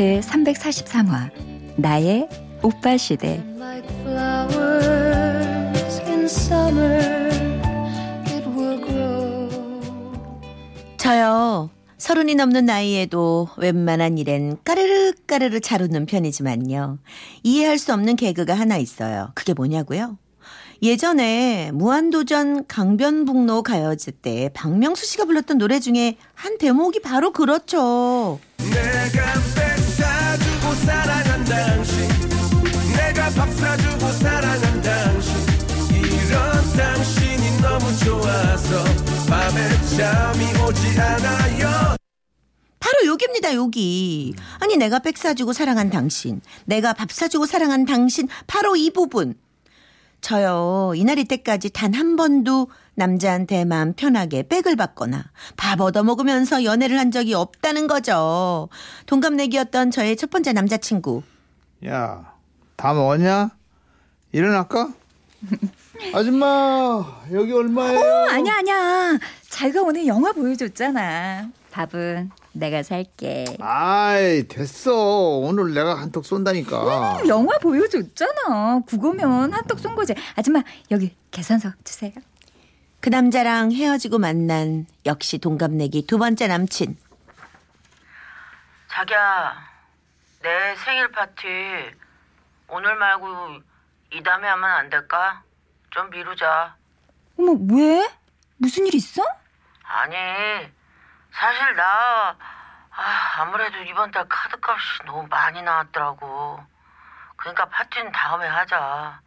제 343화 나의 오빠 시대. 저요 서른이 넘는 나이에도 웬만한 일엔 까르르 까르르 잘 웃는 편이지만요. 이해할 수 없는 개그가 하나 있어요. 그게 뭐냐고요? 예전에 무한도전 강변북로 가요제 때 박명수 씨가 불렀던 노래 중에 한 대목이 바로 그렇죠. 사랑한 당신. 내가 밥 사주고 사랑한 당신. 이런 당신이 너무 좋아서 밤에 잠이 오지 않아요. 바로 여기입니다, 여기. 아니, 내가 백 사주고 사랑한 당신, 내가 밥 사주고 사랑한 당신, 바로 이 부분. 저요, 이날 이 때까지 단 한 번도 남자한테 마음 편하게 백을 받거나 밥 얻어먹으면서 연애를 한 적이 없다는 거죠. 동갑내기였던 저의 첫 번째 남자친구. 야, 다 먹었냐? 일어날까? 아줌마, 여기 얼마예요? 어, 아니야, 아니야. 자기가 오늘 영화 보여줬잖아. 밥은 내가 살게. 아이, 됐어. 오늘 내가 한턱 쏜다니까. 음, 영화 보여줬잖아. 그거면 한턱 쏜 거지. 아줌마, 여기 계산서 주세요. 그 남자랑 헤어지고 만난 역시 동갑내기 두 번째 남친. 자기야, 내 생일 파티 오늘 말고 이 다음에 하면 안 될까? 좀 미루자. 어머, 왜? 무슨 일 있어? 아니, 사실 나 아, 아무래도 이번 달 카드값이 너무 많이 나왔더라고. 그러니까 파티는 다음에 하자.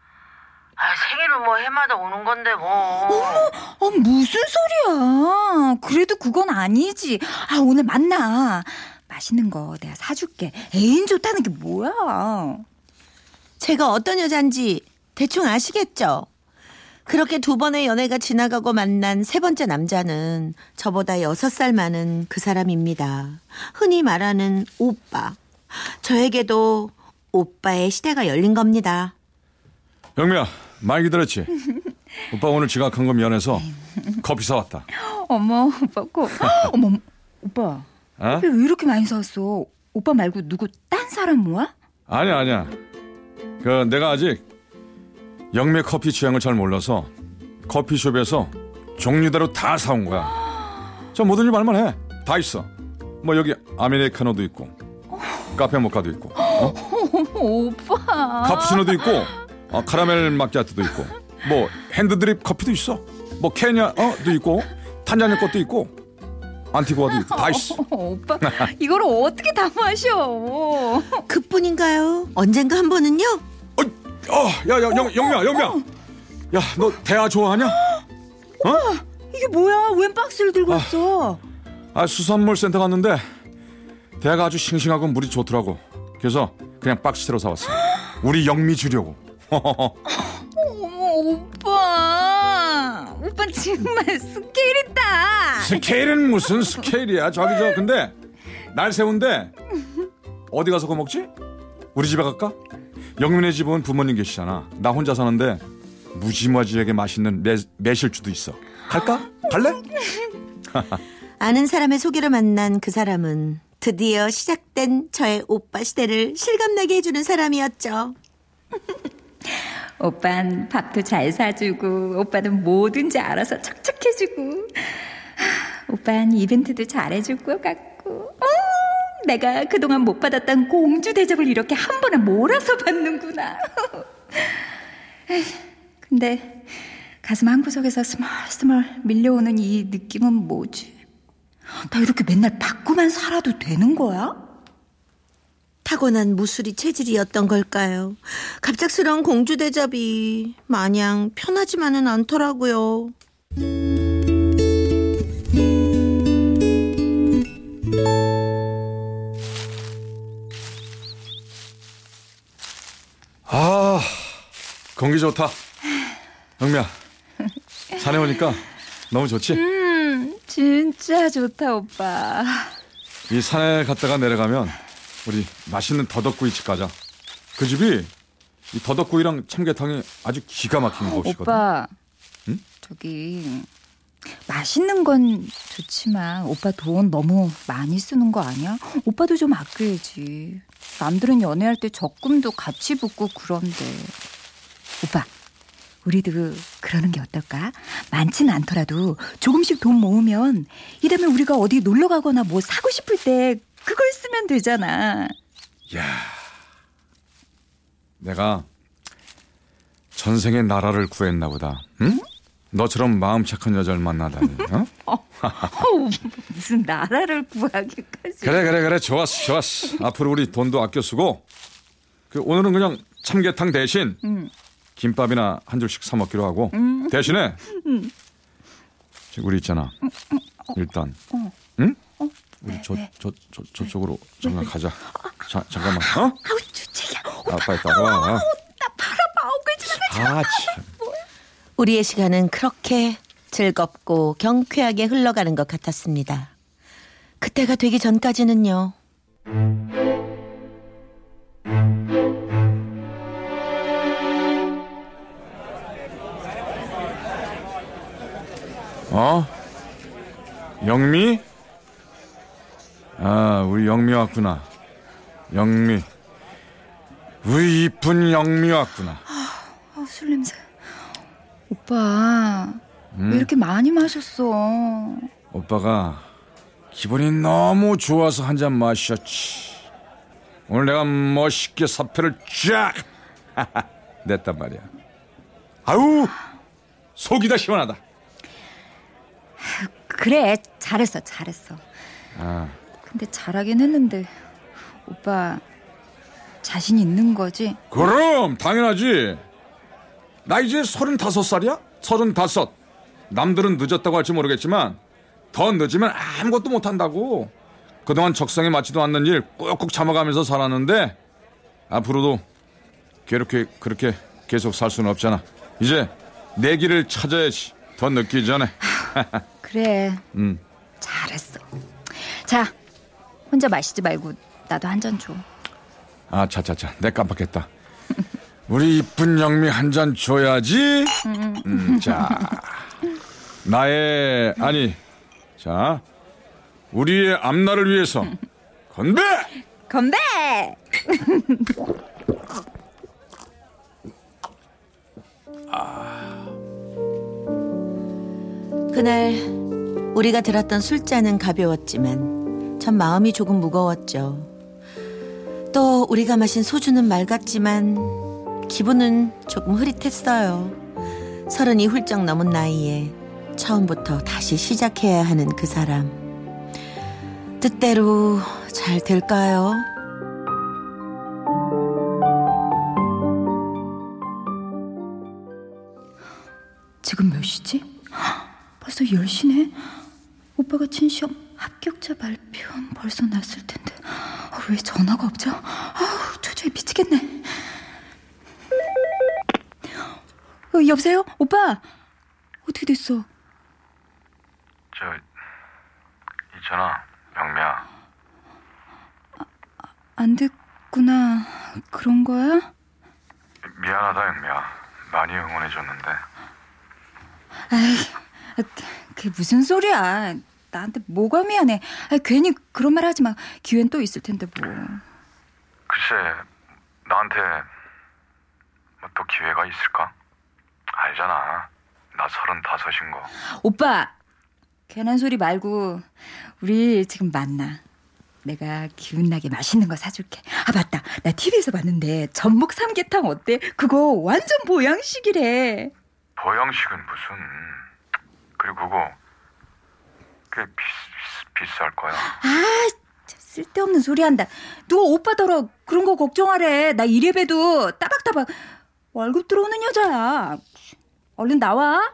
아, 생일은 뭐 해마다 오는 건데 뭐. 어, 어, 무슨 소리야. 그래도 그건 아니지. 아, 오늘 만나. 맛있는 거 내가 사줄게. 애인 좋다는 게 뭐야. 제가 어떤 여잔지 대충 아시겠죠? 그렇게 두 번의 연애가 지나가고 만난 세 번째 남자는 저보다 여섯 살 많은 그 사람입니다. 흔히 말하는 오빠. 저에게도 오빠의 시대가 열린 겁니다. 영미야, 많이 기다렸지? 오빠 오늘 지각한 거 미안해서 커피 사왔다. 어머, 오빠 거. 어머, 오빠. 어? 왜 이렇게 많이 사왔어? 오빠 말고 누구 딴 사람 모아? 아니야, 아니야. 그 내가 아직 영미 커피 취향을 잘 몰라서 커피숍에서 종류대로 다 사온 거야. 저 뭐든지 말만 해. 다 있어. 뭐 여기 아메리카노도 있고 카페 모카도 있고 어? 오빠 카푸치노도 있고 어, 카라멜 마키아토도 있고 뭐 핸드드립 커피도 있어. 뭐 케냐도 있고 탄자니 것도 있고 안티고아도 있고 다 있어. 오빠 이걸 어떻게 다 마셔? 그뿐인가요? 언젠가 한 번은요? 어, 야, 야, 영, 영미야, 영미야. 야, 너 대하 좋아하냐? 어? 이게 뭐야? 웬 박스를 들고 왔어? 아, 수산물 센터 갔는데 대하가 아주 싱싱하고 물이 좋더라고. 그래서 그냥 박스채로 사왔어. 우리 영미 주려고. 어머, 오빠. 오빠 정말 스케일 있다. 스케일은 무슨 스케일이야? 저기 저 근데 날 세운데 어디 가서 거 먹지? 우리 집에 갈까? 영미네 집은 부모님 계시잖아. 나 혼자 사는데 무지무지하게 맛있는 매, 매실주도 있어. 갈까? 갈래? 아는 사람의 소개로 만난 그 사람은 드디어 시작된 저의 오빠 시대를 실감나게 해주는 사람이었죠. 오빤 밥도 잘 사주고 오빠는 뭐든지 알아서 척척해주고 오빤 이벤트도 잘해줄 것 같고 어, 내가 그동안 못 받았던 공주 대접을 이렇게 한 번에 몰아서 받는구나. 근데 가슴 한구석에서 스멀스멀 밀려오는 이 느낌은 뭐지? 나 이렇게 맨날 받고만 살아도 되는 거야? 타고난 무술이 체질이었던 걸까요? 갑작스러운 공주 대접이 마냥 편하지만은 않더라고요. 공기 좋다. 영미야, 산에 오니까 너무 좋지? 음, 진짜 좋다, 오빠. 이 산에 갔다가 내려가면 우리 맛있는 더덕구이집 가자. 그 집이 이 더덕구이랑 참깨탕이 아주 기가 막힌 곳이거든. 오빠, 응? 저기 맛있는 건 좋지만 오빠 돈 너무 많이 쓰는 거 아니야? 오빠도 좀 아껴야지. 남들은 연애할 때 적금도 같이 붙고 그런데. 오빠, 우리도 그러는 게 어떨까? 많지는 않더라도 조금씩 돈 모으면 이러면 우리가 어디 놀러 가거나 뭐 사고 싶을 때 그걸 쓰면 되잖아. 야, 내가 전생에 나라를 구했나 보다. 응? 너처럼 마음 착한 여자를 만나다니. 어? 어우, 무슨 나라를 구하기까지. 그래 그래 그래 좋았어 좋았어. 앞으로 우리 돈도 아껴 쓰고 그 오늘은 그냥 참깨탕 대신 응. 김밥이나 한 줄씩 사 먹기로 하고 대신에 지금 우리 있잖아. 일단 응? 우리 저 저 저 저쪽으로 잠깐 가자. 자 잠깐만. 어? 아우, 주책이야. 아, 빨리 따라와. 나 바라봐. 엉글지 마. 아 참. 우리의 시간은 그렇게 즐겁고 경쾌하게 흘러가는 것 같았습니다. 그때가 되기 전까지는요. 어? 영미? 아, 우리 영미 왔구나. 영미. 우리 이쁜 영미 왔구나. 아, 술 냄새. 오빠, 왜 이렇게 많이 마셨어? 오빠가 기분이 너무 좋아서 한 잔 마셨지. 오늘 내가 멋있게 사표를 쫙 냈단 말이야. 아우 속이 다 시원하다. 그래, 잘했어, 잘했어. 아, 근데 잘하긴 했는데, 오빠, 자신 있는 거지? 그럼 당연하지. 나 이제 서른다섯 살이야? 서른다섯. 남들은 늦었다고 할지 모르겠지만 더 늦으면 아무것도 못한다고. 그동안 적성에 맞지도 않는 일 꾹꾹 참아가면서 살았는데 앞으로도 그렇게 그렇게 계속 살 수는 없잖아. 이제 내 길을 찾아야지. 더 늦기 전에. 그래, 음. 잘했어. 자, 혼자 마시지 말고 나도 한 잔 줘. 아, 차차차. 내 깜빡했다. 우리 이쁜 영미 한 잔 줘야지. 음, 자. 나의, 아니. 자. 우리의 앞날을 위해서. 건배! 건배! 그날 우리가 들었던 술잔은 가벼웠지만 참 마음이 조금 무거웠죠. 또 우리가 마신 소주는 맑았지만 기분은 조금 흐릿했어요. 서른이 훌쩍 넘은 나이에 처음부터 다시 시작해야 하는 그 사람. 뜻대로 잘 될까요? 지금 몇 시지? 벌써 10시네? 오빠가 친 시험 합격자 발표는 벌써 났을 텐데 아, 왜 전화가 없죠? 아우 초조해 미치겠네 어, 여보세요? 오빠 어떻게 됐어? 저, 있잖아. 영미야. 안 됐구나 그런 거야? 미안하다, 영미야. 많이 응원해줬는데. 아, 그- 그게 무슨 소리야? 나한테 뭐가 미안해? 아, 괜히 그런 말 하지 마. 기회는 또 있을 텐데 뭐. 글쎄, 나한테 뭐 또 기회가 있을까? 알잖아. 나 서른다섯인 거. 오빠 괜한 소리 말고 우리 지금 만나. 내가 기운나게 맛있는 거 사줄게. 아 맞다. 나 TV에서 봤는데 전복 삼계탕 어때? 그거 완전 보양식이래. 보양식은 무슨 그리고 그거 꽤 비, 비, 비쌀 거야. 아, 쓸데없는 소리 한다. 누가 오빠더러 그런 거 걱정하래. 나 이래봬도 따박따박 월급 들어오는 여자야. 얼른 나와.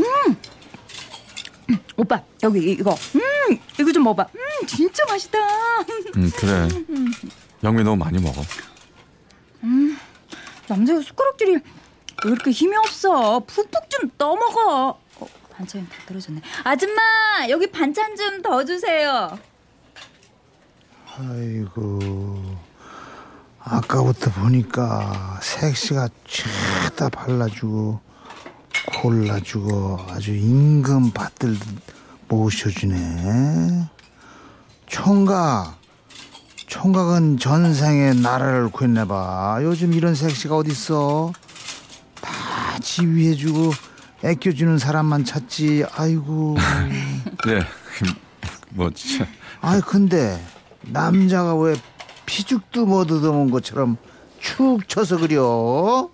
음! 음, 오빠 여기 이거 음 이거 좀 먹어봐. 음 진짜 맛있다. 음, 그래. 영미 너무 많이 먹어. 남자가 숟가락질이 왜 이렇게 힘이 없어? 푹푹 좀 떠먹어. 어, 반찬 다 떨어졌네. 아줌마 여기 반찬 좀 더 주세요. 아이고. 아까부터 보니까 색시가 죄다 발라주고 골라주고 아주 임금 받들 모셔주네. 총각. 총각은 전생에 나라를 구했나봐. 요즘 이런 색시가 어딨어? 다 지휘해주고 애껴주는 사람만 찾지. 아이고. 네. 뭐 진짜. 아이 근데 남자가 왜 피죽도 못 얻어먹은 것처럼 축 쳐서 그려?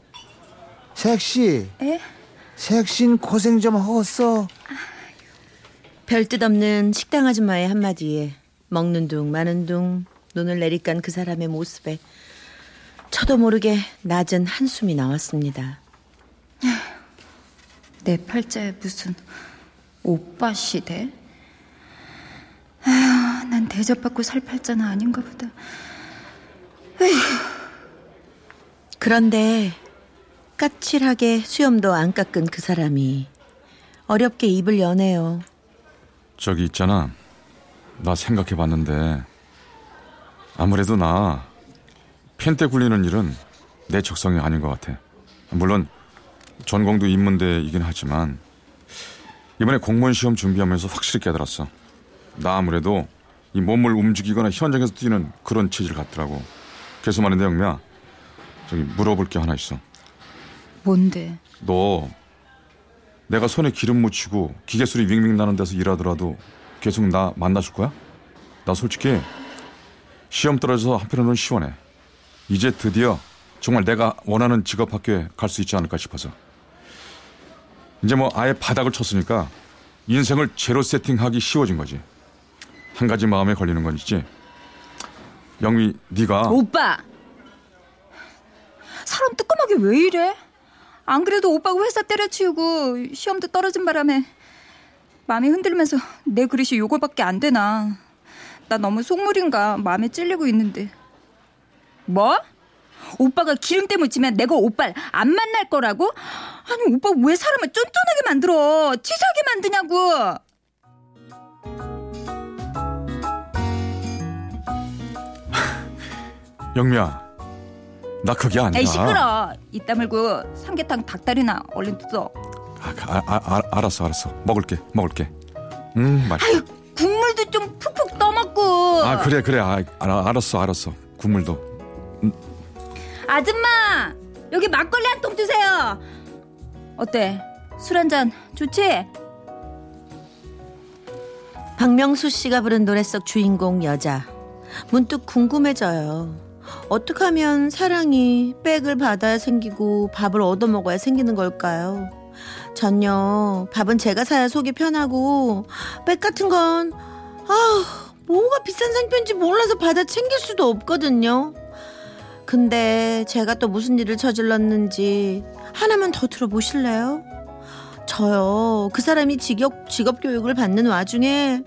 색시. 에? 색신 고생 좀 하겠어 별뜻 없는 식당 아줌마의 한마디에 먹는 둥 마는 둥 눈을 내리깐 그 사람의 모습에 저도 모르게 낮은 한숨이 나왔습니다. 내 팔자에 무슨 오빠 시대? 아휴, 난 대접받고 살 팔자는 아닌가 보다. 그런데 까칠하게 수염도 안 깎은 그 사람이 어렵게 입을 여네요. 저기 있잖아. 나 생각해 봤는데 아무래도 나 펜때 굴리는 일은 내 적성이 아닌 것 같아. 물론 전공도 인문대이긴 하지만 이번에 공무원 시험 준비하면서 확실히 깨달았어. 나 아무래도 이 몸을 움직이거나 현장에서 뛰는 그런 체질 같더라고. 그래서 말인데 영미야, 저기 물어볼 게 하나 있어. 뭔데? 너 내가 손에 기름 묻히고 기계 소리 윙윙 나는 데서 일하더라도 계속 나 만나줄 거야? 나 솔직히 시험 떨어져서 한편으로는 시원해. 이제 드디어 정말 내가 원하는 직업 학교에 갈 수 있지 않을까 싶어서. 이제 뭐 아예 바닥을 쳤으니까 인생을 제로 세팅하기 쉬워진 거지. 한 가지 마음에 걸리는 건 있지. 영미, 네가 오빠! 사람 뜨끔하게 왜 이래? 안 그래도 오빠가 회사 때려치우고 시험도 떨어진 바람에 마음이 흔들면서 내 그릇이 요거밖에 안 되나. 나 너무 속물인가 마음에 찔리고 있는데. 뭐? 오빠가 기름때 묻히면 내가 오빠를 안 만날 거라고? 아니 오빠 왜 사람을 쫀쫀하게 만들어? 치사하게 만드냐고. 영미야, 나 그게 아니야. 에이 시끄러. 입 다물고 삼계탕 닭다리나 얼른 뜯어. 아, 아, 아, 아, 알았어, 알았어. 먹을게, 먹을게. 음, 맛있어. 국물도 좀 푹푹 떠먹고. 아, 그래, 그래. 아, 알- 알았어, 알았어. 국물도. 아줌마 여기 막걸리 한 통 주세요. 어때? 술 한 잔 좋지? 박명수 씨가 부른 노래 속 주인공 여자. 문득 궁금해져요. 어떻게 하면 사랑이 백을 받아야 생기고 밥을 얻어먹어야 생기는 걸까요? 전요, 밥은 제가 사야 속이 편하고, 백 같은 건, 아우, 뭐가 비싼 상편인지 몰라서 받아 챙길 수도 없거든요. 근데 제가 또 무슨 일을 저질렀는지 하나만 더 들어보실래요? 저요, 그 사람이 직업, 직업 교육을 받는 와중에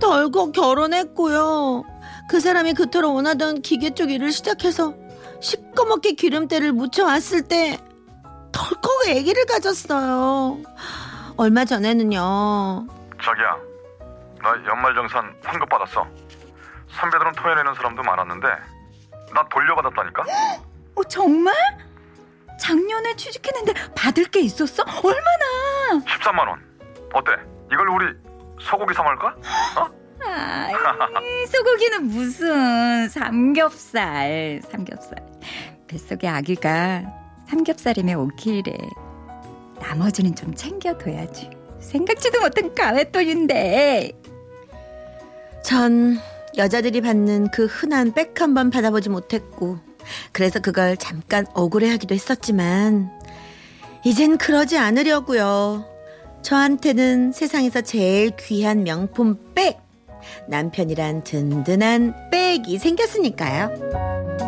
덜컥 결혼했고요. 그 사람이 그토록 원하던 기계 쪽 일을 시작해서 시꺼멓게 기름때를 묻혀왔을 때 덜컥 아기를 가졌어요. 얼마 전에는요. 자기야, 나 연말정산 환급 받았어. 선배들은 토해내는 사람도 많았는데, 나 돌려받았다니까? 어 정말? 작년에 취직했는데 받을 게 있었어? 얼마나? 13만 원. 어때? 이걸 우리 소고기 사말까? 아이, 소고기는 무슨 삼겹살, 삼겹살. 뱃속의 아기가 삼겹살이면 오케이래. 나머지는 좀 챙겨둬야지. 생각지도 못한 가외돈인데. 전 여자들이 받는 그 흔한 백 한 번 받아보지 못했고, 그래서 그걸 잠깐 억울해하기도 했었지만, 이젠 그러지 않으려고요. 저한테는 세상에서 제일 귀한 명품 백! 남편이란 든든한 백이 생겼으니까요.